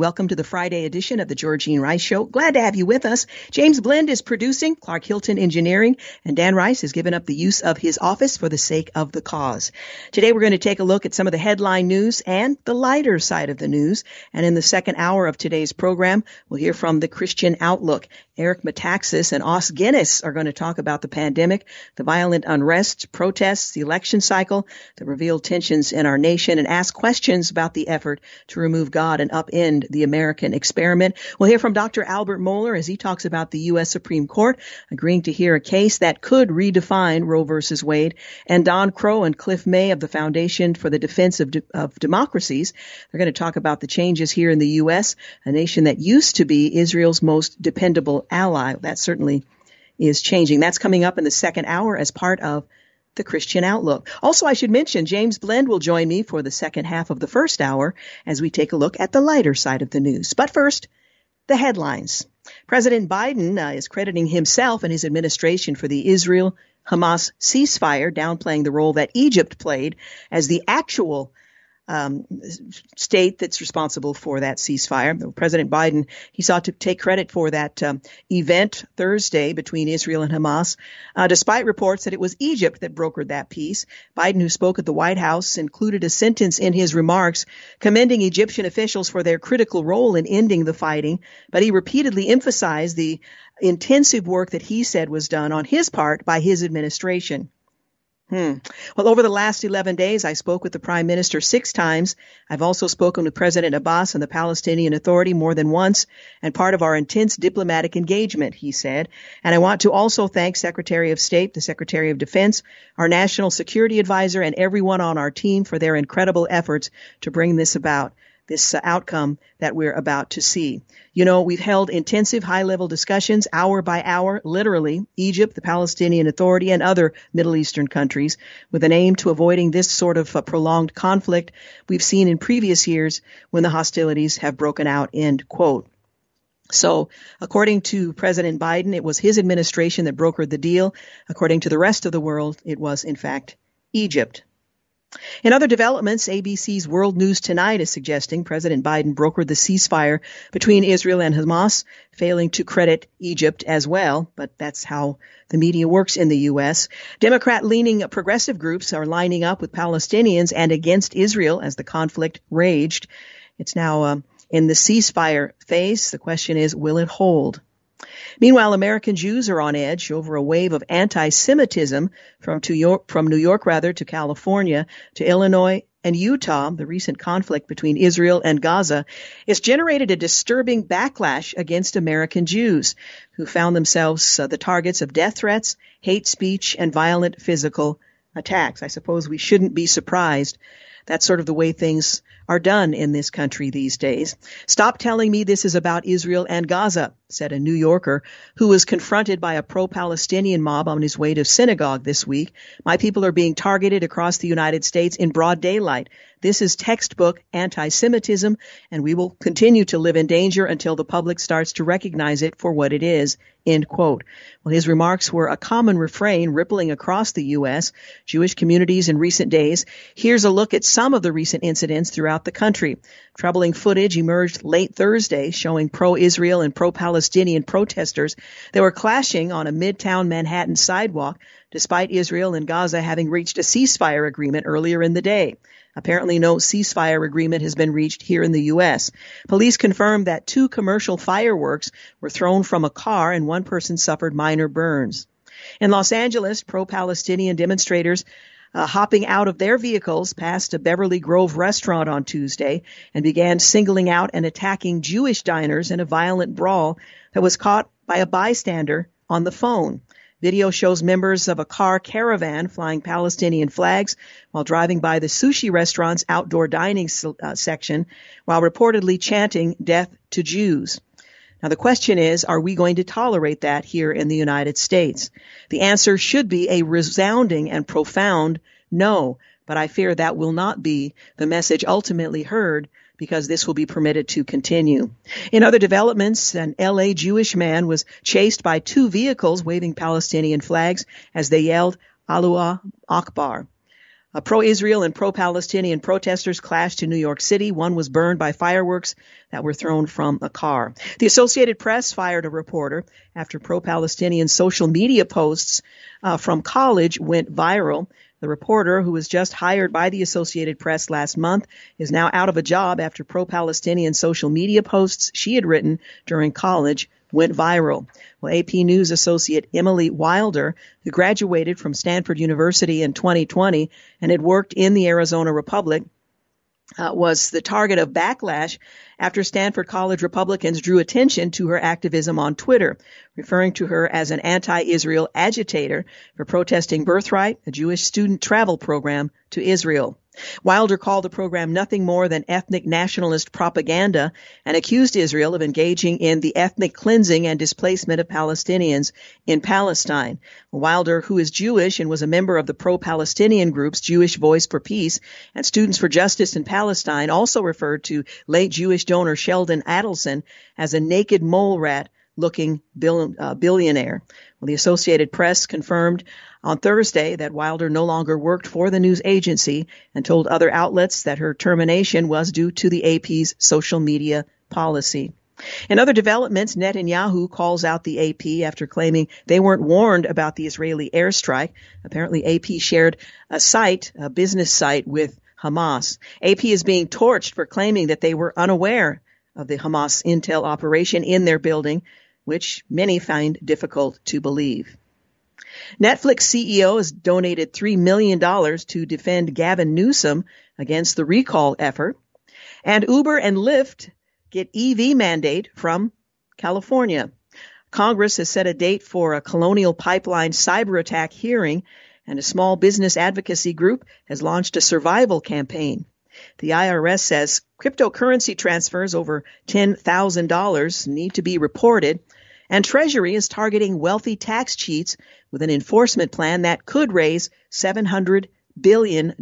Welcome to the Friday edition of the Georgene Rice Show. Glad to have you with us. James Blend is producing, Clark Hilton engineering, and Dan Rice has given up the use of his office for the sake of the cause. Today we're going to take a look at some of the headline news and the lighter side of the news. And in the second hour of today's program, we'll hear from the Christian Outlook. Eric Metaxas and Os Guinness are going to talk about the pandemic, the violent unrest, protests, the election cycle, the revealed tensions in our nation, and ask questions about the effort to remove God and upend the American experiment. We'll hear from Dr. Albert Mohler as he talks about the U.S. Supreme Court agreeing to hear a case that could redefine Roe versus Wade, and Don Crow and Cliff May of the Foundation for the Defense of, De- of Democracies. They're going to talk about the changes here in the U.S., a nation that used to be Israel's most dependable ally. That certainly is changing. That's coming up in the second hour as part of the Christian Outlook. Also, I should mention James Blend will join me for the second half of the first hour as we take a look at the lighter side of the news. But first, the headlines. President Biden uh, is crediting himself and his administration for the Israel Hamas ceasefire, downplaying the role that Egypt played as the actual um, state that's responsible for that ceasefire. President Biden, he sought to take credit for that um, event Thursday between Israel and Hamas, uh, despite reports that it was Egypt that brokered that peace. Biden, who spoke at the White House, included a sentence in his remarks commending Egyptian officials for their critical role in ending the fighting, but he repeatedly emphasized the intensive work that he said was done on his part by his administration. Hmm. Well, over the last 11 days, I spoke with the Prime Minister six times. I've also spoken with President Abbas and the Palestinian Authority more than once, and part of our intense diplomatic engagement, he said. And I want to also thank Secretary of State, the Secretary of Defense, our National Security Advisor, and everyone on our team for their incredible efforts to bring this about this uh, outcome that we're about to see. You know, we've held intensive high level discussions hour by hour, literally, Egypt, the Palestinian Authority, and other Middle Eastern countries with an aim to avoiding this sort of uh, prolonged conflict we've seen in previous years when the hostilities have broken out, end quote. So, according to President Biden, it was his administration that brokered the deal. According to the rest of the world, it was, in fact, Egypt. In other developments, ABC's World News Tonight is suggesting President Biden brokered the ceasefire between Israel and Hamas, failing to credit Egypt as well, but that's how the media works in the U.S. Democrat leaning progressive groups are lining up with Palestinians and against Israel as the conflict raged. It's now uh, in the ceasefire phase. The question is, will it hold? Meanwhile, American Jews are on edge over a wave of anti-Semitism from, York, from New York rather to California to Illinois and Utah, the recent conflict between Israel and Gaza, has generated a disturbing backlash against American Jews who found themselves uh, the targets of death threats, hate speech, and violent physical attacks. I suppose we shouldn't be surprised. That's sort of the way things are done in this country these days. Stop telling me this is about Israel and Gaza, said a New Yorker who was confronted by a pro-Palestinian mob on his way to synagogue this week. My people are being targeted across the United States in broad daylight. This is textbook anti-Semitism, and we will continue to live in danger until the public starts to recognize it for what it is. End quote. Well, his remarks were a common refrain rippling across the U.S. Jewish communities in recent days. Here's a look at some of the recent incidents throughout the country. Troubling footage emerged late Thursday showing pro-Israel and pro-Palestinian protesters that were clashing on a midtown Manhattan sidewalk despite Israel and Gaza having reached a ceasefire agreement earlier in the day. Apparently, no ceasefire agreement has been reached here in the U.S. Police confirmed that two commercial fireworks were thrown from a car and one person suffered minor burns. In Los Angeles, pro-Palestinian demonstrators uh, hopping out of their vehicles past a Beverly Grove restaurant on Tuesday and began singling out and attacking Jewish diners in a violent brawl that was caught by a bystander on the phone. Video shows members of a car caravan flying Palestinian flags while driving by the sushi restaurant's outdoor dining uh, section while reportedly chanting death to Jews. Now the question is, are we going to tolerate that here in the United States? The answer should be a resounding and profound no, but I fear that will not be the message ultimately heard because this will be permitted to continue. In other developments, an LA Jewish man was chased by two vehicles waving Palestinian flags as they yelled Allahu Akbar. Uh, pro-Israel and pro-Palestinian protesters clashed in New York City. One was burned by fireworks that were thrown from a car. The Associated Press fired a reporter after pro-Palestinian social media posts uh, from college went viral. The reporter, who was just hired by the Associated Press last month, is now out of a job after pro Palestinian social media posts she had written during college went viral. Well, AP News associate Emily Wilder, who graduated from Stanford University in 2020 and had worked in the Arizona Republic, uh, was the target of backlash after Stanford College Republicans drew attention to her activism on Twitter, referring to her as an anti-Israel agitator for protesting Birthright, a Jewish student travel program to Israel. Wilder called the program nothing more than ethnic nationalist propaganda and accused Israel of engaging in the ethnic cleansing and displacement of Palestinians in Palestine. Wilder, who is Jewish and was a member of the pro-Palestinian groups Jewish Voice for Peace and Students for Justice in Palestine, also referred to late Jewish donor Sheldon Adelson as a naked mole rat looking bill, uh, billionaire. Well, the Associated Press confirmed on Thursday that Wilder no longer worked for the news agency and told other outlets that her termination was due to the AP's social media policy. In other developments, Netanyahu calls out the AP after claiming they weren't warned about the Israeli airstrike. Apparently, AP shared a site, a business site with Hamas. AP is being torched for claiming that they were unaware of the Hamas intel operation in their building, which many find difficult to believe. Netflix CEO has donated $3 million to defend Gavin Newsom against the recall effort. And Uber and Lyft get EV mandate from California. Congress has set a date for a Colonial Pipeline cyber attack hearing, and a small business advocacy group has launched a survival campaign. The IRS says cryptocurrency transfers over $10,000 need to be reported, and Treasury is targeting wealthy tax cheats with an enforcement plan that could raise $700 billion.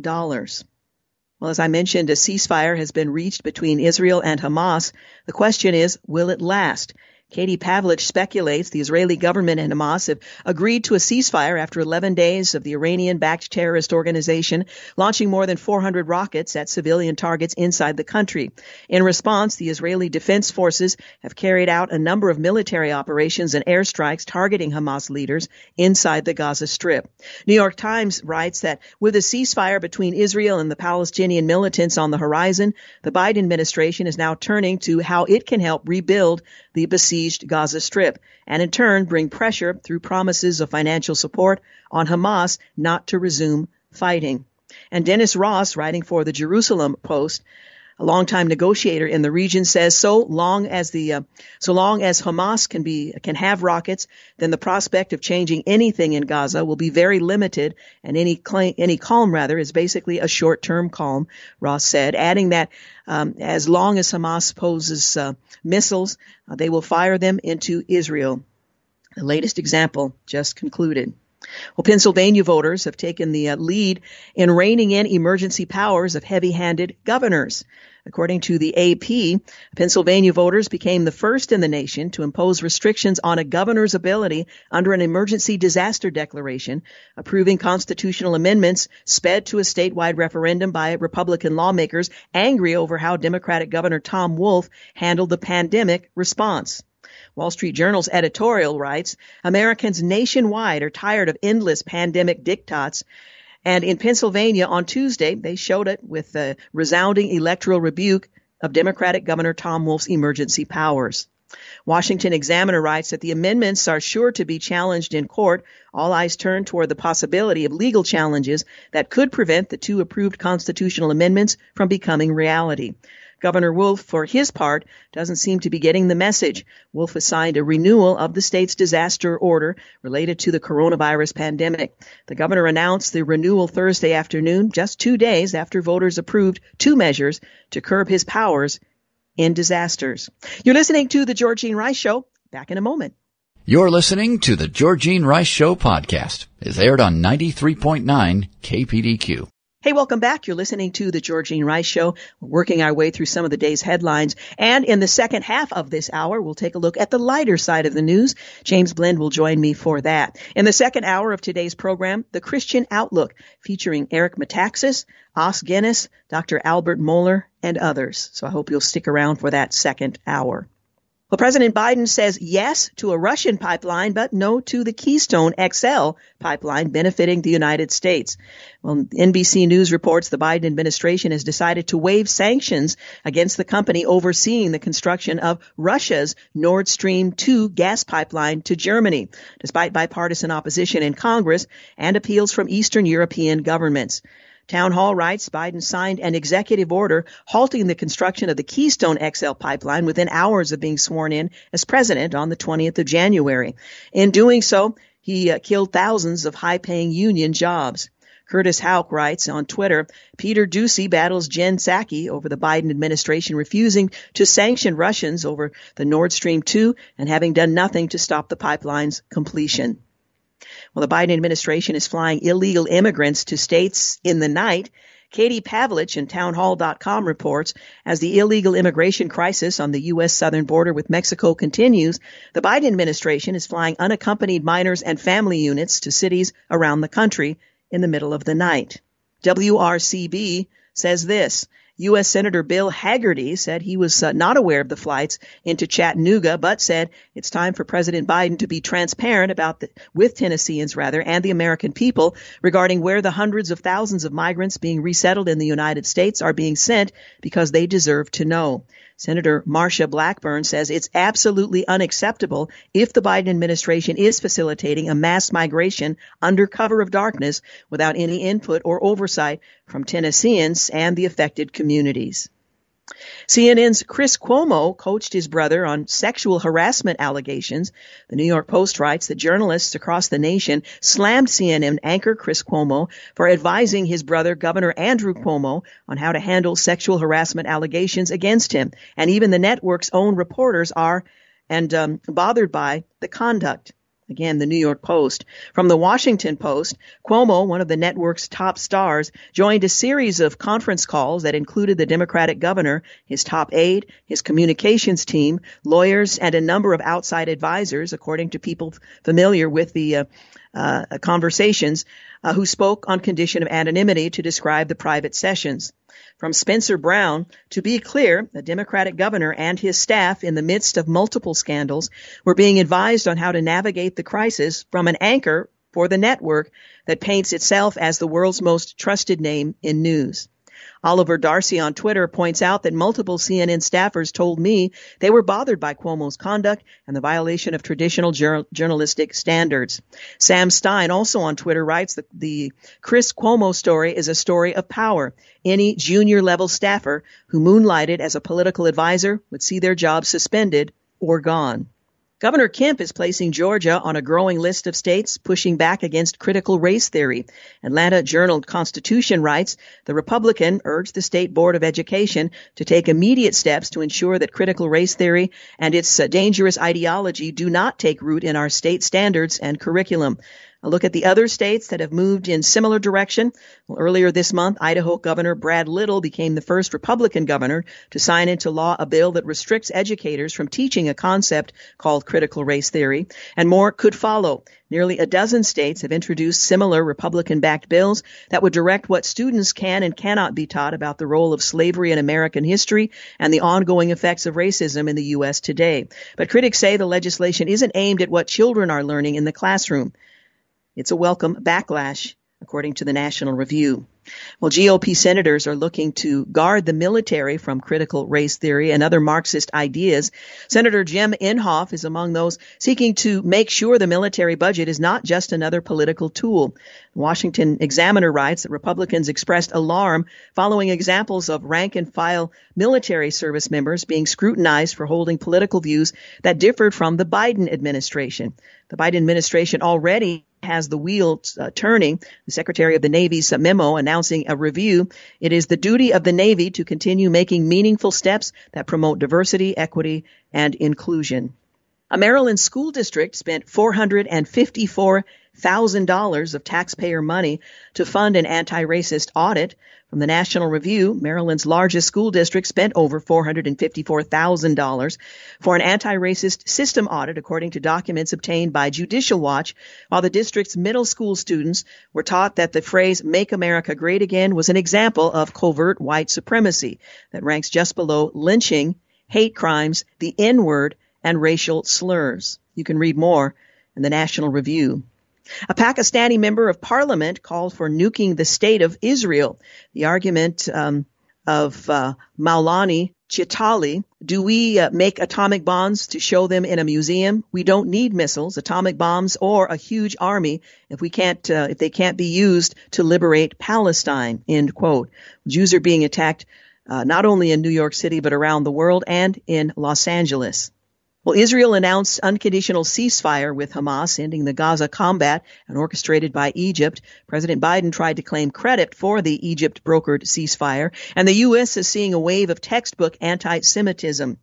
Well, as I mentioned, a ceasefire has been reached between Israel and Hamas. The question is, will it last? Katie Pavlich speculates the Israeli government and Hamas have agreed to a ceasefire after 11 days of the Iranian-backed terrorist organization launching more than 400 rockets at civilian targets inside the country. In response, the Israeli Defense Forces have carried out a number of military operations and airstrikes targeting Hamas leaders inside the Gaza Strip. New York Times writes that with a ceasefire between Israel and the Palestinian militants on the horizon, the Biden administration is now turning to how it can help rebuild the besieged Gaza Strip, and in turn bring pressure through promises of financial support on Hamas not to resume fighting. And Dennis Ross, writing for the Jerusalem Post, a longtime negotiator in the region, says so long as the uh, so long as Hamas can be can have rockets, then the prospect of changing anything in Gaza will be very limited, and any claim, any calm rather is basically a short term calm. Ross said, adding that um, as long as Hamas poses uh, missiles, uh, they will fire them into Israel. The latest example just concluded. Well, Pennsylvania voters have taken the uh, lead in reining in emergency powers of heavy-handed governors. According to the AP, Pennsylvania voters became the first in the nation to impose restrictions on a governor's ability under an emergency disaster declaration, approving constitutional amendments sped to a statewide referendum by Republican lawmakers angry over how Democratic Governor Tom Wolf handled the pandemic response. Wall Street Journal's editorial writes, Americans nationwide are tired of endless pandemic diktats and in Pennsylvania on Tuesday, they showed it with the resounding electoral rebuke of Democratic Governor Tom Wolf's emergency powers. Washington Examiner writes that the amendments are sure to be challenged in court. All eyes turn toward the possibility of legal challenges that could prevent the two approved constitutional amendments from becoming reality. Governor Wolf, for his part, doesn't seem to be getting the message. Wolf has signed a renewal of the state's disaster order related to the coronavirus pandemic. The governor announced the renewal Thursday afternoon, just two days after voters approved two measures to curb his powers in disasters. You're listening to The Georgene Rice Show. Back in a moment. You're listening to the Georgene Rice Show podcast. It's aired on 93.9 KPDQ. Hey, welcome back. You're listening to the Georgene Rice Show. We're working our way through some of the day's headlines. And in the second half of this hour, we'll take a look at the lighter side of the news. James Blend will join me for that. In the second hour of today's program, The Christian Outlook, featuring Eric Metaxas, Os Guinness, Dr. Albert Mohler, and others. So I hope you'll stick around for that second hour. Well, President Biden says yes to a Russian pipeline, but no to the Keystone XL pipeline benefiting the United States. Well, NBC News reports the Biden administration has decided to waive sanctions against the company overseeing the construction of Russia's Nord Stream 2 gas pipeline to Germany, despite bipartisan opposition in Congress and appeals from Eastern European governments. Town Hall writes Biden signed an executive order halting the construction of the Keystone XL pipeline within hours of being sworn in as president on the 20th of January. In doing so, he uh, killed thousands of high paying union jobs. Curtis Houck writes on Twitter, Peter Doocy battles Jen Psaki over the Biden administration refusing to sanction Russians over the Nord Stream 2 and having done nothing to stop the pipeline's completion. Well, the Biden administration is flying illegal immigrants to states in the night. Katie Pavlich in townhall.com reports as the illegal immigration crisis on the U.S. southern border with Mexico continues, the Biden administration is flying unaccompanied minors and family units to cities around the country in the middle of the night. WRCB says this. U.S. Senator Bill Hagerty said he was uh, not aware of the flights into Chattanooga, but said it's time for President Biden to be transparent about the, with Tennesseans rather and the American people regarding where the hundreds of thousands of migrants being resettled in the United States are being sent because they deserve to know. Senator Marsha Blackburn says it's absolutely unacceptable if the Biden administration is facilitating a mass migration under cover of darkness without any input or oversight from Tennesseans and the affected communities. CNN's Chris Cuomo coached his brother on sexual harassment allegations. The New York Post writes that journalists across the nation slammed CNN anchor Chris Cuomo for advising his brother, Governor Andrew Cuomo, on how to handle sexual harassment allegations against him. And even the network's own reporters are and um, bothered by the conduct. Again, the New York Post. From the Washington Post, Cuomo, one of the network's top stars, joined a series of conference calls that included the Democratic governor, his top aide, his communications team, lawyers, and a number of outside advisors, according to people familiar with the uh, uh, conversations, uh, who spoke on condition of anonymity to describe the private sessions from Spencer Brown. To be clear, the Democratic governor and his staff, in the midst of multiple scandals, were being advised on how to navigate the crisis from an anchor for the network that paints itself as the world's most trusted name in news. Oliver Darcy on Twitter points out that multiple CNN staffers told me they were bothered by Cuomo's conduct and the violation of traditional jur- journalistic standards. Sam Stein also on Twitter writes that the Chris Cuomo story is a story of power. Any junior level staffer who moonlighted as a political advisor would see their job suspended or gone. Governor Kemp is placing Georgia on a growing list of states pushing back against critical race theory. Atlanta Journal Constitution writes the Republican urged the State Board of Education to take immediate steps to ensure that critical race theory and its uh, dangerous ideology do not take root in our state standards and curriculum. A look at the other states that have moved in similar direction. Well, earlier this month, Idaho Governor Brad Little became the first Republican governor to sign into law a bill that restricts educators from teaching a concept called critical race theory, and more could follow. Nearly a dozen states have introduced similar Republican backed bills that would direct what students can and cannot be taught about the role of slavery in American history and the ongoing effects of racism in the U.S. today. But critics say the legislation isn't aimed at what children are learning in the classroom. It's a welcome backlash, according to the National Review. Well, GOP senators are looking to guard the military from critical race theory and other Marxist ideas. Senator Jim Inhofe is among those seeking to make sure the military budget is not just another political tool. The Washington Examiner writes that Republicans expressed alarm following examples of rank and file military service members being scrutinized for holding political views that differed from the Biden administration. The Biden administration already has the wheel uh, turning. The Secretary of the Navy's memo announcing a review. It is the duty of the Navy to continue making meaningful steps that promote diversity, equity, and inclusion. A Maryland school district spent $454,000 of taxpayer money to fund an anti-racist audit from the National Review, Maryland's largest school district spent over $454,000 for an anti-racist system audit, according to documents obtained by Judicial Watch, while the district's middle school students were taught that the phrase Make America Great Again was an example of covert white supremacy that ranks just below lynching, hate crimes, the N-word, and racial slurs. You can read more in the National Review. A Pakistani member of parliament called for nuking the state of Israel. The argument um, of uh, Maulana Chitrali, do we uh, make atomic bombs to show them in a museum? We don't need missiles, atomic bombs, or a huge army if we can't, uh, if they can't be used to liberate Palestine. End quote. Jews are being attacked uh, not only in New York City but around the world and in Los Angeles. Well, Israel announced unconditional ceasefire with Hamas, ending the Gaza combat and orchestrated by Egypt. President Biden tried to claim credit for the Egypt brokered ceasefire, and the U.S. is seeing a wave of textbook anti-Semitism.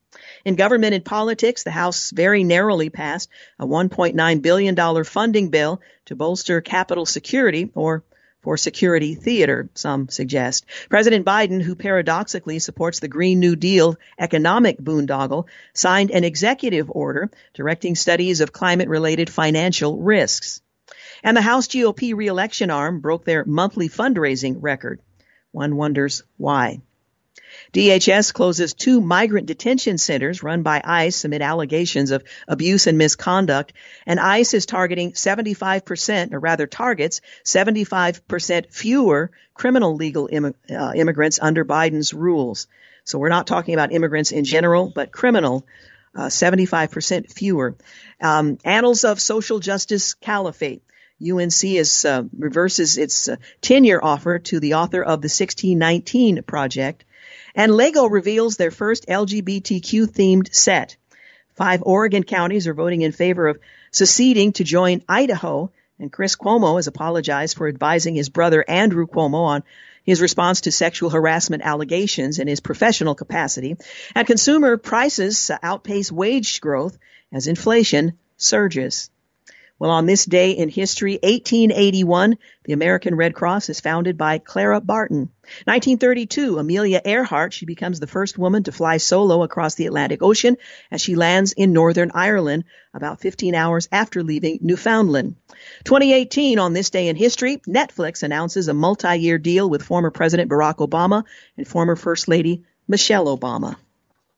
In government and politics, the House very narrowly passed a $1.9 billion funding bill to bolster Capitol security, or for security theater, some suggest. President Biden, who paradoxically supports the Green New Deal economic boondoggle, signed an executive order directing studies of climate related financial risks. And the House GOP reelection arm broke their monthly fundraising record. One wonders why. DHS closes two migrant detention centers run by ICE amid allegations of abuse and misconduct, and ICE is targeting 75%, or rather targets 75% fewer criminal legal Im- uh, immigrants under Biden's rules. So we're not talking about immigrants in general, but criminal. Uh, 75% fewer. Um, Annals of Social Justice Caliphate. UNC is, uh, reverses its uh, tenure offer to the author of the 1619 project. And Lego reveals their first LGBTQ themed set. Five Oregon counties are voting in favor of seceding to join Idaho, and Chris Cuomo has apologized for advising his brother Andrew Cuomo on his response to sexual harassment allegations in his professional capacity. And consumer prices outpace wage growth as inflation surges. Well, on this day in history, 1881, the American Red Cross is founded by Clara Barton. 1932, Amelia Earhart, she becomes the first woman to fly solo across the Atlantic Ocean as she lands in Northern Ireland about 15 hours after leaving Newfoundland. 2018, on this day in history, Netflix announces a multi-year deal with former President Barack Obama and former First Lady Michelle Obama.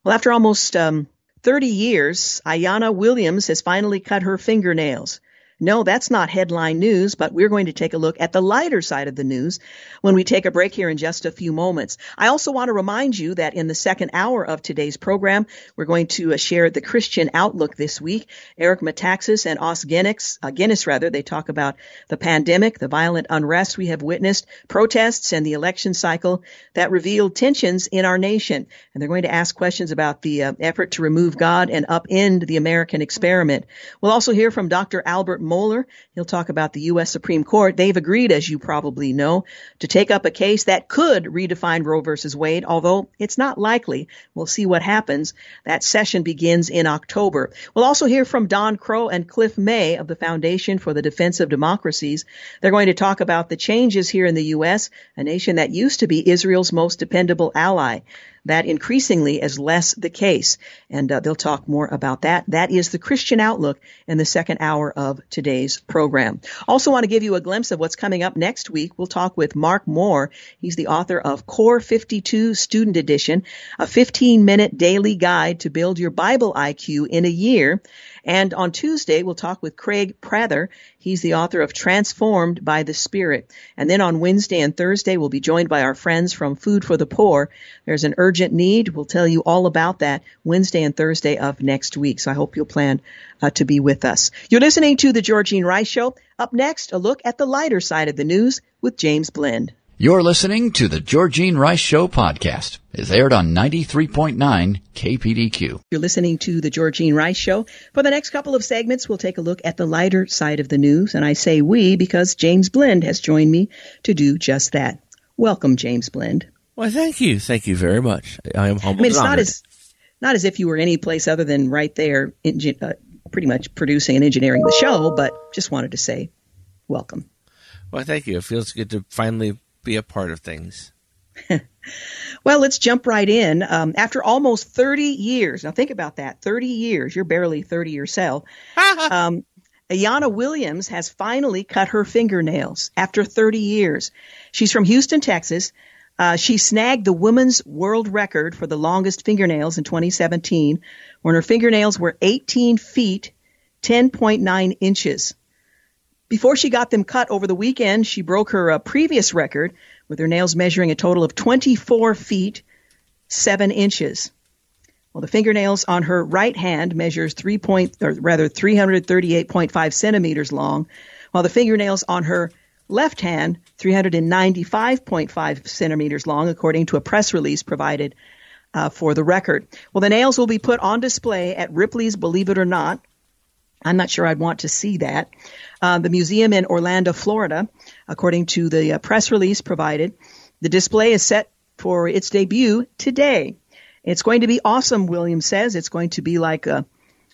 Well, after almost um, 30 years, Ayanna Williams has finally cut her fingernails. No, that's not headline news, but we're going to take a look at the lighter side of the news when we take a break here in just a few moments. I also want to remind you that in the second hour of today's program, we're going to uh, share the Christian outlook this week. Eric Metaxas and Os Guinness, uh, Guinness rather, they talk about the pandemic, the violent unrest we have witnessed, protests, and the election cycle that revealed tensions in our nation. And they're going to ask questions about the uh, effort to remove God and upend the American experiment. We'll also hear from Dr. Albert Mohler. He'll talk about the U.S. Supreme Court. They've agreed, as you probably know, to take up a case that could redefine Roe versus Wade, although it's not likely. We'll see what happens. That session begins in October. We'll also hear from Don Crow and Cliff May of the Foundation for the Defense of Democracies. They're going to talk about the changes here in the U.S., a nation that used to be Israel's most dependable ally that increasingly is less the case. And uh, they'll talk more about that. That is the Christian Outlook in the second hour of today's program. Also want to give you a glimpse of what's coming up next week. We'll talk with Mark Moore. He's the author of Core 52 Student Edition, a 15 minute daily guide to build your Bible IQ in a year. And on Tuesday, we'll talk with Craig Prather. He's the author of Transformed by the Spirit. And then on Wednesday and Thursday, we'll be joined by our friends from Food for the Poor. There's an urgent need. We'll tell you all about that Wednesday and Thursday of next week. So I hope you'll plan uh, to be with us. You're listening to The Georgene Rice Show. Up next, a look at the lighter side of the news with James Blend. You're listening to the Georgene Rice Show podcast. It's aired on 93.9 KPDQ. You're listening to the Georgene Rice Show. For the next couple of segments, we'll take a look at the lighter side of the news. And I say we because James Blend has joined me to do just that. Welcome, James Blend. Well, thank you. Thank you very much. I am humbled. I mean, it's not as, not as if you were any place other than right there, uh, pretty much producing and engineering the show, but just wanted to say welcome. Well, thank you. It feels good to finally be a part of things? well, let's jump right in. Um, after almost 30 years, now think about that 30 years, you're barely 30 yourself. um, Ayanna Williams has finally cut her fingernails after 30 years. She's from Houston, Texas. Uh, she snagged the women's world record for the longest fingernails in 2017 when her fingernails were 18 feet, 10.9 inches. Before she got them cut over the weekend, she broke her uh, previous record with her nails measuring a total of 24 feet, 7 inches. Well, the fingernails on her right hand measures 3 point, or rather 338.5 centimeters long, while the fingernails on her left hand 395.5 centimeters long, according to a press release provided uh, for the record. Well, the nails will be put on display at Ripley's Believe It or Not, I'm not sure I'd want to see that. Uh, the museum in Orlando, Florida, according to the uh, press release provided, the display is set for its debut today. It's going to be awesome, Williams says. It's going to be like a,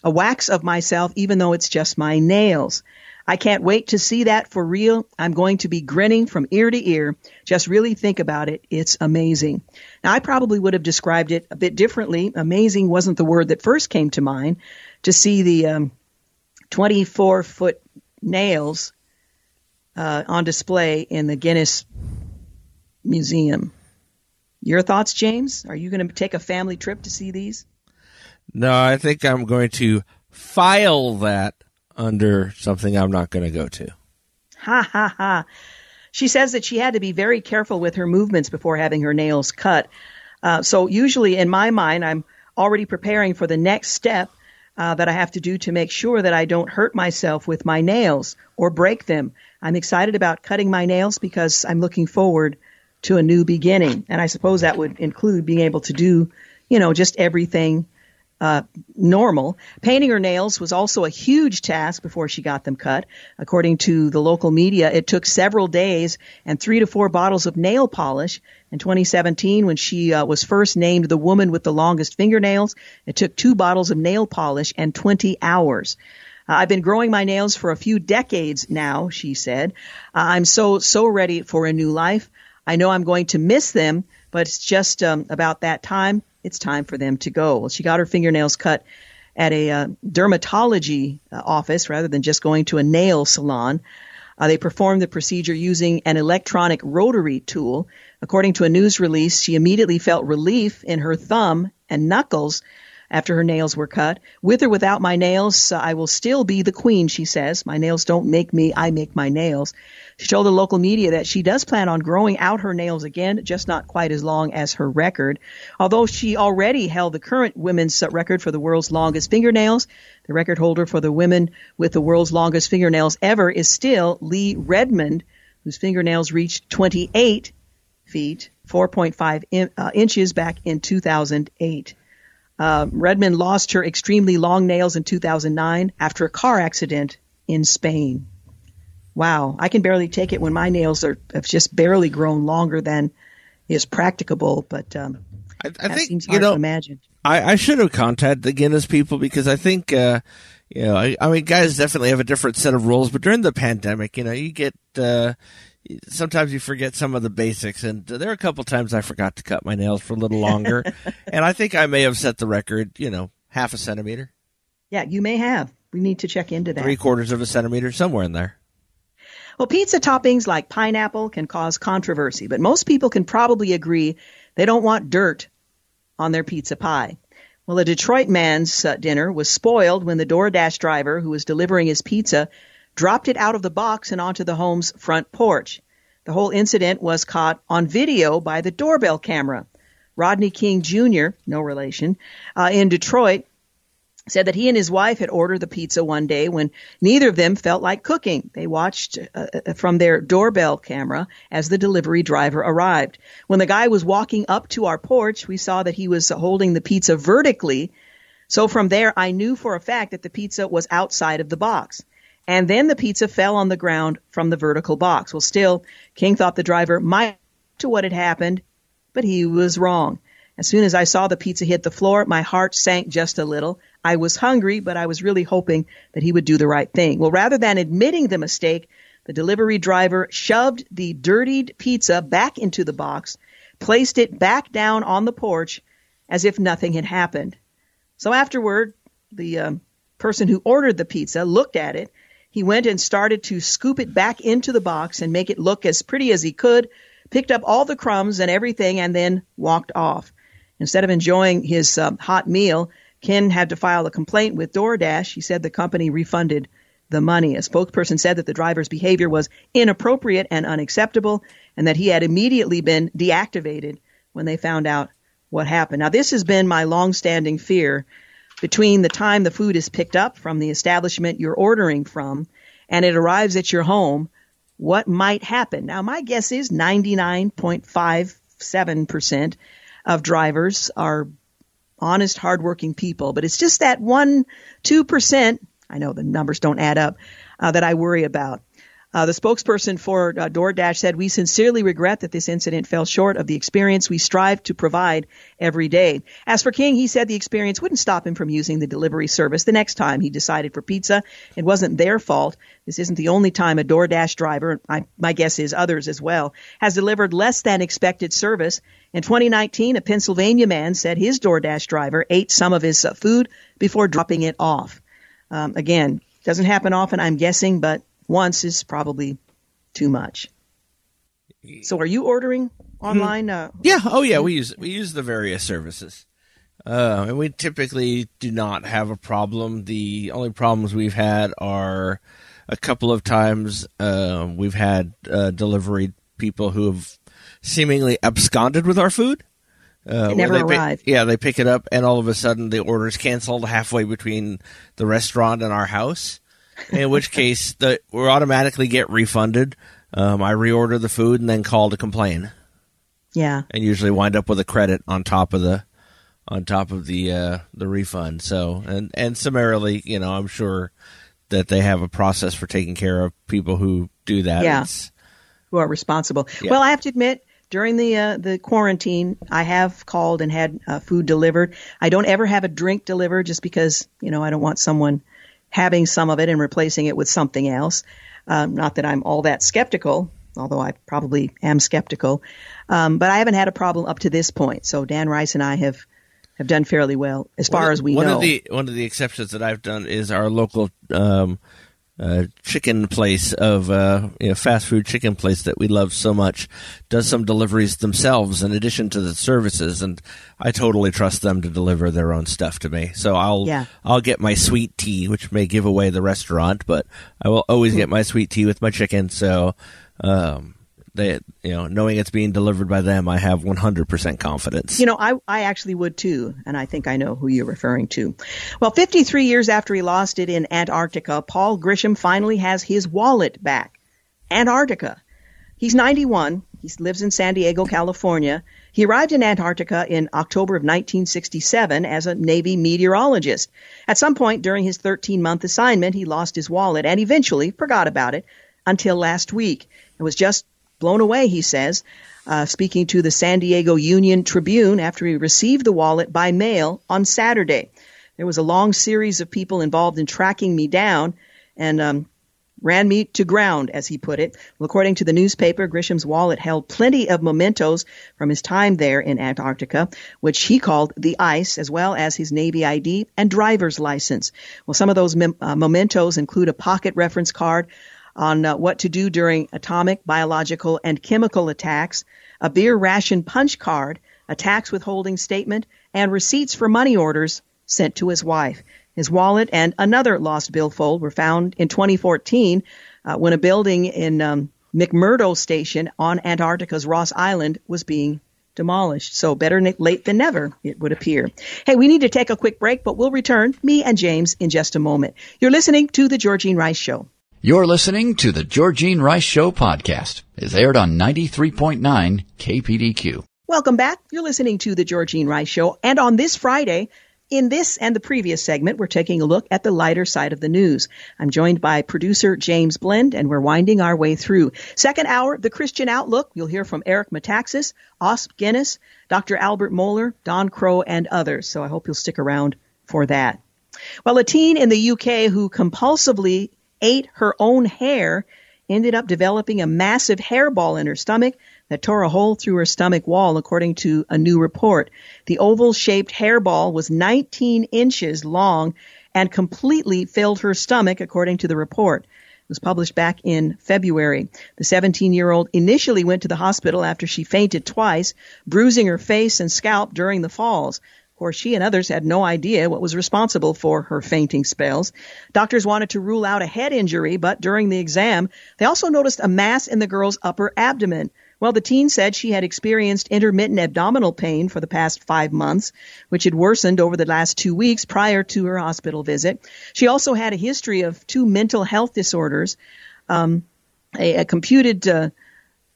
a wax of myself, even though it's just my nails. I can't wait to see that for real. I'm going to be grinning from ear to ear. Just really think about it. It's amazing. Now, I probably would have described it a bit differently. Amazing wasn't the word that first came to mind. To see the um, 24 foot nails uh, on display in the Guinness Museum. Your thoughts, James? Are you going to take a family trip to see these? No, I think I'm going to file that under something I'm not going to go to. Ha ha ha. She says that she had to be very careful with her movements before having her nails cut. Uh, so usually in my mind, I'm already preparing for the next step uh, that I have to do to make sure that I don't hurt myself with my nails or break them. I'm excited about cutting my nails because I'm looking forward to a new beginning. And I suppose that would include being able to do, you know, just everything uh, normal. Painting her nails was also a huge task before she got them cut. According to the local media, it took several days and three to four bottles of nail polish. In 2017, when she uh, was first named the woman with the longest fingernails, it took two bottles of nail polish and 20 hours. Uh, I've been growing my nails for a few decades now, she said. Uh, I'm so, so ready for a new life. I know I'm going to miss them, but it's just um, about that time it's time for them to go. Well, she got her fingernails cut at a uh, dermatology uh, office rather than just going to a nail salon. Uh, they performed the procedure using an electronic rotary tool. According to a news release, she immediately felt relief in her thumb and knuckles after her nails were cut. With or without my nails, I will still be the queen, she says. My nails don't make me, I make my nails. She told the local media that she does plan on growing out her nails again, just not quite as long as her record. Although she already held the current women's record for the world's longest fingernails, the record holder for the women with the world's longest fingernails ever is still Lee Redmond, whose fingernails reached 28 feet, 4.5 in, uh, inches back in 2008. Uh, Redmond lost her extremely long nails in 2009 after a car accident in Spain. Wow, I can barely take it when my nails are have just barely grown longer than is practicable. But um, I, I think you know, imagine. I, I, should have contacted the Guinness people because I think uh, you know I, I, mean guys definitely have a different set of rules. But during the pandemic, you know, you get uh, sometimes you forget some of the basics, and there are a couple times I forgot to cut my nails for a little longer, and I think I may have set the record, you know, half a centimeter. Yeah, you may have. We need to check into that. Three quarters of a centimeter, somewhere in there. Well, pizza toppings like pineapple can cause controversy, but most people can probably agree they don't want dirt on their pizza pie. Well, a Detroit man's uh, dinner was spoiled when the DoorDash driver who was delivering his pizza dropped it out of the box and onto the home's front porch. The whole incident was caught on video by the doorbell camera. Rodney King Jr., no relation, uh, in Detroit, said that he and his wife had ordered the pizza one day when neither of them felt like cooking. They watched uh, uh, from their doorbell camera as the delivery driver arrived. When the guy was walking up to our porch, we saw that he was holding the pizza vertically. So from there, I knew for a fact that the pizza was outside of the box. And then the pizza fell on the ground from the vertical box. Well, still, King thought the driver might to what had happened, but he was wrong. As soon as I saw the pizza hit the floor, my heart sank just a little. I was hungry, but I was really hoping that he would do the right thing. Well, rather than admitting the mistake, the delivery driver shoved the dirtied pizza back into the box, placed it back down on the porch as if nothing had happened. So afterward, the um, person who ordered the pizza looked at it. He went and started to scoop it back into the box and make it look as pretty as he could, picked up all the crumbs and everything, and then walked off. Instead of enjoying his um, hot meal, Ken had to file a complaint with DoorDash. He said the company refunded the money. A spokesperson said that the driver's behavior was inappropriate and unacceptable and that he had immediately been deactivated when they found out what happened. Now, this has been my long-standing fear between the time the food is picked up from the establishment you're ordering from and it arrives at your home, what might happen? Now, my guess is 99.57% of drivers are honest, hardworking people. But it's just that one, two percent. I know the numbers don't add up uh, that I worry about. Uh, the spokesperson for uh, DoorDash said, We sincerely regret that this incident fell short of the experience we strive to provide every day. As for King, he said the experience wouldn't stop him from using the delivery service the next time he decided for pizza. It wasn't their fault. This isn't the only time a DoorDash driver, I, my guess is others as well, has delivered less than expected service. In 2019, a Pennsylvania man said his DoorDash driver ate some of his uh, food before dropping it off. Um, again, doesn't happen often, I'm guessing, but once is probably too much. So, are you ordering online? Uh, yeah. Oh, yeah. We use we use the various services, uh, and we typically do not have a problem. The only problems we've had are a couple of times uh, we've had uh, delivery people who have seemingly absconded with our food. Uh, never arrived. Pick, yeah, they pick it up, and all of a sudden the order is canceled halfway between the restaurant and our house in which case the we automatically get refunded. Um, I reorder the food and then call to complain. Yeah, and usually wind up with a credit on top of the on top of the uh, the refund. So and and summarily, you know, I'm sure that they have a process for taking care of people who do that. Yeah, it's, who are responsible. Yeah. Well, I have to admit, during the uh, the quarantine, I have called and had uh, food delivered. I don't ever have a drink delivered just because you know I don't want someone having some of it and replacing it with something else. Um, not that I'm all that skeptical, although I probably am skeptical. Um, but I haven't had a problem up to this point. So Dan Rice and I have have done fairly well as far one, as we one know. Of the, one of the exceptions that I've done is our local um, uh, chicken place of uh, you know, fast food chicken place that we love so much does some deliveries themselves in addition to the services, and I totally trust them to deliver their own stuff to me. So I'll yeah. I'll get my sweet tea, which may give away the restaurant, but I will always get my sweet tea with my chicken. So um, they, you know, knowing it's being delivered by them, I have 100% confidence. You know, I, I actually would too, and I think I know who you're referring to. Well, 53 years after he lost it in Antarctica, Paul Grisham finally has his wallet back. Antarctica. He's 91. He lives in San Diego, California. He arrived in Antarctica in October of 1967 as a Navy meteorologist. At some point during his 13 month assignment, he lost his wallet and eventually forgot about it until last week. It was just blown away, he says, uh, speaking to the San Diego Union Tribune after he received the wallet by mail on Saturday. There was a long series of people involved in tracking me down and um, ran me to ground, as he put it. Well, according to the newspaper, Grisham's wallet held plenty of mementos from his time there in Antarctica, which he called the ice, as well as his Navy ID and driver's license. Well, some of those mem- uh, mementos include a pocket reference card, on uh, what to do during atomic, biological, and chemical attacks, a beer ration punch card, a tax withholding statement, and receipts for money orders sent to his wife. His wallet and another lost billfold were found in 2014 uh, when a building in um, McMurdo Station on Antarctica's Ross Island was being demolished. So better late than never, it would appear. Hey, we need to take a quick break, but we'll return, me and James, in just a moment. You're listening to The Georgene Rice Show. You're listening to The Georgene Rice Show podcast. It's aired on 93.9 KPDQ. Welcome back. You're listening to The Georgene Rice Show. And on this Friday, in this and the previous segment, we're taking a look at the lighter side of the news. I'm joined by producer James Blend, and we're winding our way through. Second hour, The Christian Outlook. You'll hear from Eric Metaxas, Os Guinness, Dr. Albert Mohler, Don Crow, and others. So I hope you'll stick around for that. Well, a teen in the UK who compulsively ate her own hair ended up developing a massive hairball in her stomach that tore a hole through her stomach wall, according to a new report. The oval shaped hairball was 19 inches long and completely filled her stomach, according to the report. It was published back in February. The 17 year old initially went to the hospital after she fainted twice, bruising her face and scalp during the falls. Course, she and others had no idea what was responsible for her fainting spells. Doctors wanted to rule out a head injury, but during the exam, they also noticed a mass in the girl's upper abdomen. Well, the teen said she had experienced intermittent abdominal pain for the past five months, which had worsened over the last two weeks prior to her hospital visit. She also had a history of two mental health disorders. Um, a, a, computed uh,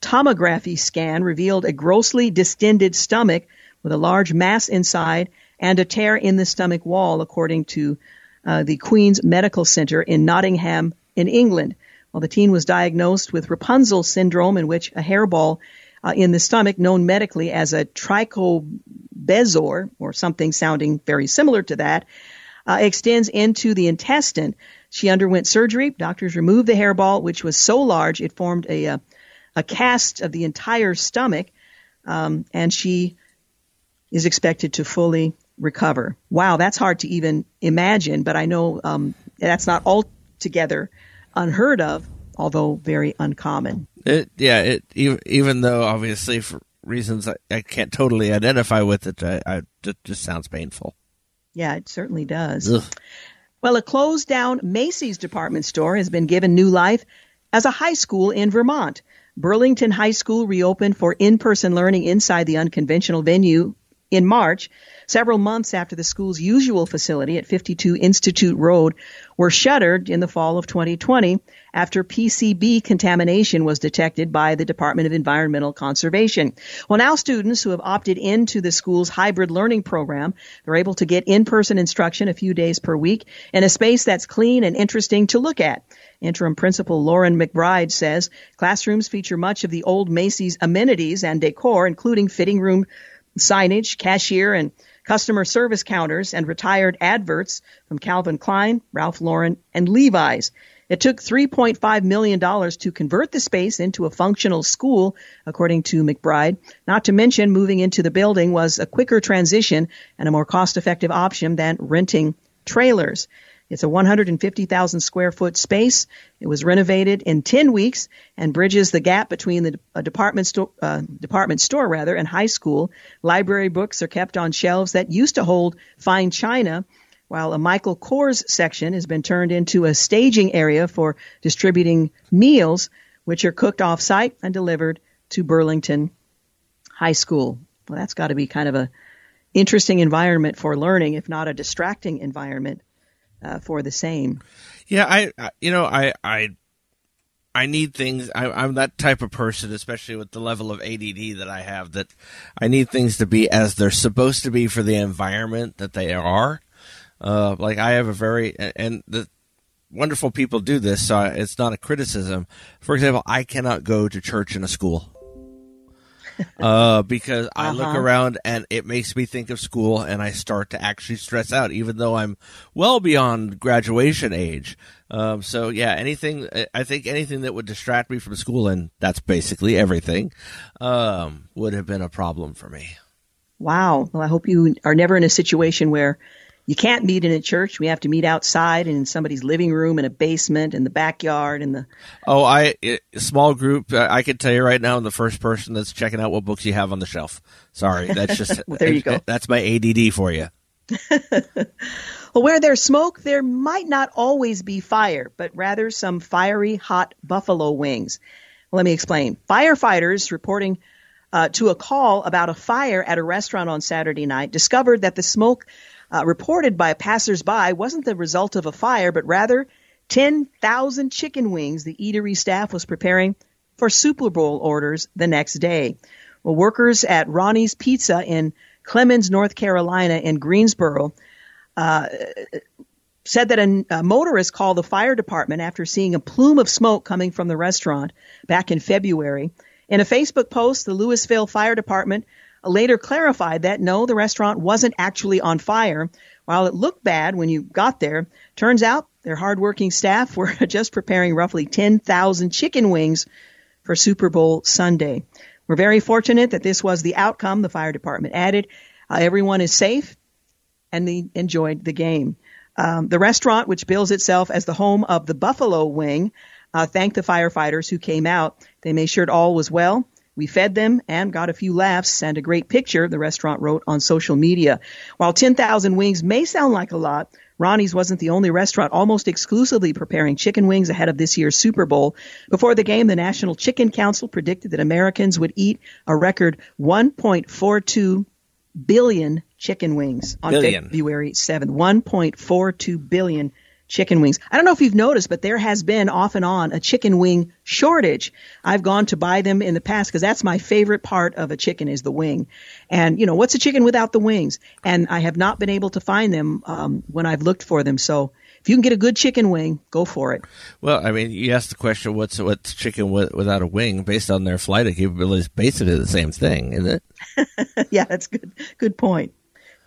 tomography scan revealed a grossly distended stomach with a large mass inside and a tear in the stomach wall, according to uh, the Queen's Medical Center in Nottingham, in England. Well, the teen was diagnosed with Rapunzel syndrome, in which a hairball uh, in the stomach, known medically as a trichobezoar, or something sounding very similar to that, uh, extends into the intestine. She underwent surgery. Doctors removed the hairball, which was so large it formed a, a, a cast of the entire stomach, um, and she is expected to fully recover. Wow, that's hard to even imagine, but I know um, that's not altogether unheard of, although very uncommon. It, yeah, it even, even though obviously for reasons I, I can't totally identify with it, I, I, it just sounds painful. Yeah, it certainly does. Ugh. Well, a closed down Macy's department store has been given new life as a high school in Vermont. Burlington High School reopened for in person learning inside the unconventional venue in March, several months after the school's usual facility at 52 Institute Road were shuttered in the fall of 2020 after PCB contamination was detected by the Department of Environmental Conservation. Well, now students who have opted into the school's hybrid learning program, they're able to get in-person instruction a few days per week in a space that's clean and interesting to look at. Interim Principal Lauren McBride says classrooms feature much of the old Macy's amenities and decor, including fitting room signage, cashier and customer service counters, and retired adverts from Calvin Klein, Ralph Lauren, and Levi's. It took $3.5 million to convert the space into a functional school, according to McBride. Not to mention, moving into the building was a quicker transition and a more cost effective option than renting trailers. It's a 150,000 square foot space. It was renovated in 10 weeks and bridges the gap between the department store, uh, department store rather, and high school. Library books are kept on shelves that used to hold fine china, while a Michael Kors section has been turned into a staging area for distributing meals, which are cooked off site and delivered to Burlington High School. Well, that's got to be kind of a interesting environment for learning, if not a distracting environment uh, for the same. Yeah, I, I, you know, I, I, I need things. I, I'm that type of person, especially with the level of ADD that I have. That I need things to be as they're supposed to be for the environment that they are. Uh, like I have a very and the wonderful people do this, so it's not a criticism. For example, I cannot go to church in a school uh, because I uh-huh. look around and it makes me think of school and I start to actually stress out, even though I'm well beyond graduation age. Um, so yeah, anything, I think anything that would distract me from school, and that's basically everything, um, would have been a problem for me. Wow. Well, I hope you are never in a situation where you can't meet in a church. We have to meet outside and in somebody's living room, in a basement, in the backyard, in the. Oh, I small group. I can tell you right now, I'm the first person that's checking out what books you have on the shelf. Sorry, that's just well, there you go. That's my ADD for you. well, where there's smoke, there might not always be fire, but rather some fiery hot buffalo wings. Let me explain. Firefighters reporting uh, to a call about a fire at a restaurant on Saturday night discovered that the smoke uh, reported by passersby wasn't the result of a fire, but rather 10,000 chicken wings the eatery staff was preparing for Super Bowl orders the next day. Well, workers at Ronnie's Pizza in Clemmons, North Carolina, in Greensboro, uh, said that a, a motorist called the fire department after seeing a plume of smoke coming from the restaurant back in February. In a Facebook post, the Lewisville Fire Department later clarified that no, the restaurant wasn't actually on fire. While it looked bad when you got there, turns out their hardworking staff were just preparing roughly 10,000 chicken wings for Super Bowl Sunday. We're very fortunate that this was the outcome, the fire department added. Uh, everyone is safe and they enjoyed the game. Um, the restaurant, which bills itself as the home of the Buffalo Wing, uh, thanked the firefighters who came out. They made sure all was well. We fed them and got a few laughs and a great picture, the restaurant wrote on social media. While 10,000 wings may sound like a lot, Ronnie's wasn't the only restaurant almost exclusively preparing chicken wings ahead of this year's Super Bowl. Before the game, the National Chicken Council predicted that Americans would eat a record 1.42 billion chicken wings on billion. February 7th. 1.42 billion chicken wings. I don't know if you've noticed, but there has been off and on a chicken wing shortage. I've gone to buy them in the past because that's my favorite part of a chicken is the wing. And you know, what's a chicken without the wings? And I have not been able to find them um, when I've looked for them. So if you can get a good chicken wing, go for it. Well, I mean, you asked the question, what's what's chicken without a wing? Based on their flight capabilities, basically the same thing, isn't it? yeah, that's good. Good point.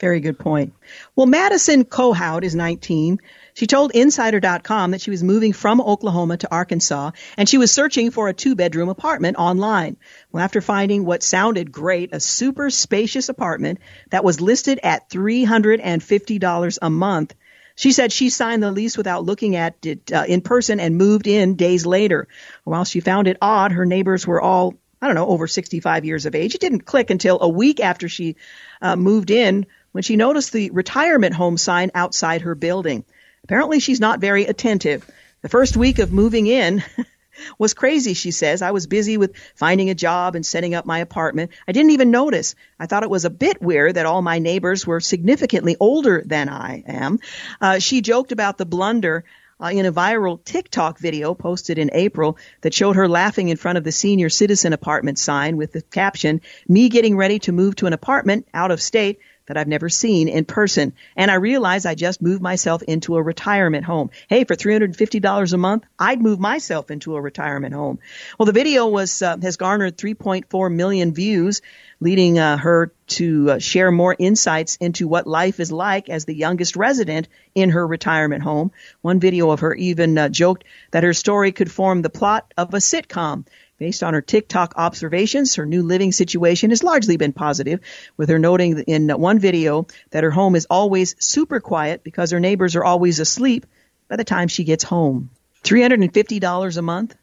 Very good point. Well, Madison Kohout is 19. She told Insider.com that she was moving from Oklahoma to Arkansas and she was searching for a two bedroom apartment online. Well, after finding what sounded great, a super spacious apartment that was listed at $350 a month, she said she signed the lease without looking at it uh, in person and moved in days later. While she found it odd, her neighbors were all I don't know, over 65 years of age. It didn't click until a week after she uh, moved in when she noticed the retirement home sign outside her building. Apparently, she's not very attentive. The first week of moving in was crazy, she says. I was busy with finding a job and setting up my apartment. I didn't even notice. I thought it was a bit weird that all my neighbors were significantly older than I am. Uh, she joked about the blunder uh, in a viral TikTok video posted in April that showed her laughing in front of the senior citizen apartment sign with the caption, me getting ready to move to an apartment out of state that I've never seen in person. And I realized I just moved myself into a retirement home. Hey, for $350 a month, I'd move myself into a retirement home. Well, the video was, uh, has garnered 3.4 million views, leading uh, her to uh, share more insights into what life is like as the youngest resident in her retirement home. One video of her even uh, joked that her story could form the plot of a sitcom Based on her TikTok observations, her new living situation has largely been positive, with her noting in one video that her home is always super quiet because her neighbors are always asleep by the time she gets home. $350 a month?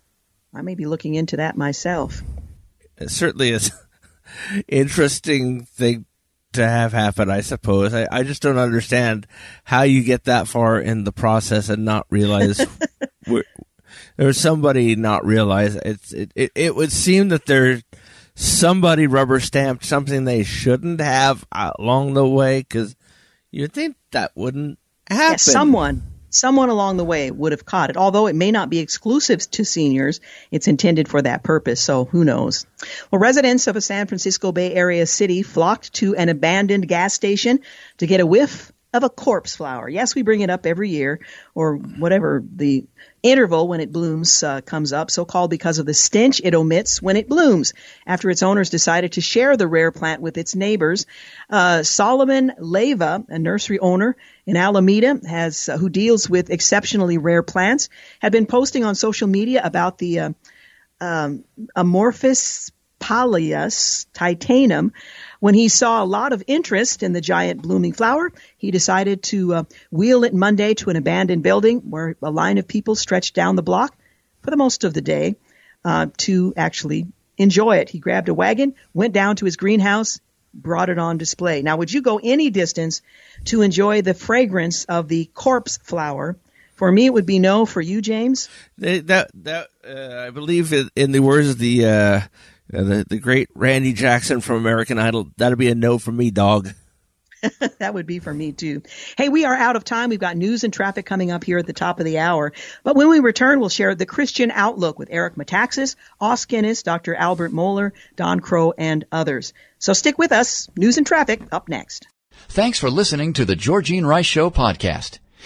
I may be looking into that myself. It certainly is interesting thing to have happen, I suppose. I, I just don't understand how you get that far in the process and not realize there's somebody not realize it's it, it, it would seem that there's somebody rubber stamped something they shouldn't have along the way because you'd think that wouldn't happen. Yes, someone someone along the way would have caught it. Although it may not be exclusive to seniors, it's intended for that purpose, so who knows. Well, residents of a San Francisco Bay Area city flocked to an abandoned gas station to get a whiff of a corpse flower. Yes, we bring it up every year, or whatever the interval when it blooms uh, comes up, so called because of the stench it emits when it blooms. After its owners decided to share the rare plant with its neighbors, uh, Solomon Leyva, a nursery owner in Alameda, has uh, who deals with exceptionally rare plants, had been posting on social media about the uh, um, Amorphous Pallius titanum, when he saw a lot of interest in the giant blooming flower, he decided to uh, wheel it Monday to an abandoned building where a line of people stretched down the block for the most of the day uh, to actually enjoy it. He grabbed a wagon, went down to his greenhouse, brought it on display. Now, would you go any distance to enjoy the fragrance of the corpse flower? For me, it would be no. For you, James? That that uh, I believe in, in the words of the, uh, the the great Randy Jackson from American Idol. That'd be a no for me, dog. that would be for me too. Hey, we are out of time. We've got news and traffic coming up here at the top of the hour. But when we return, we'll share the Christian Outlook with Eric Metaxas, Os Guinness, Dr. Albert Mohler, Don Crow, and others. So stick with us. News and traffic up next. Thanks for listening to the Georgene Rice Show podcast.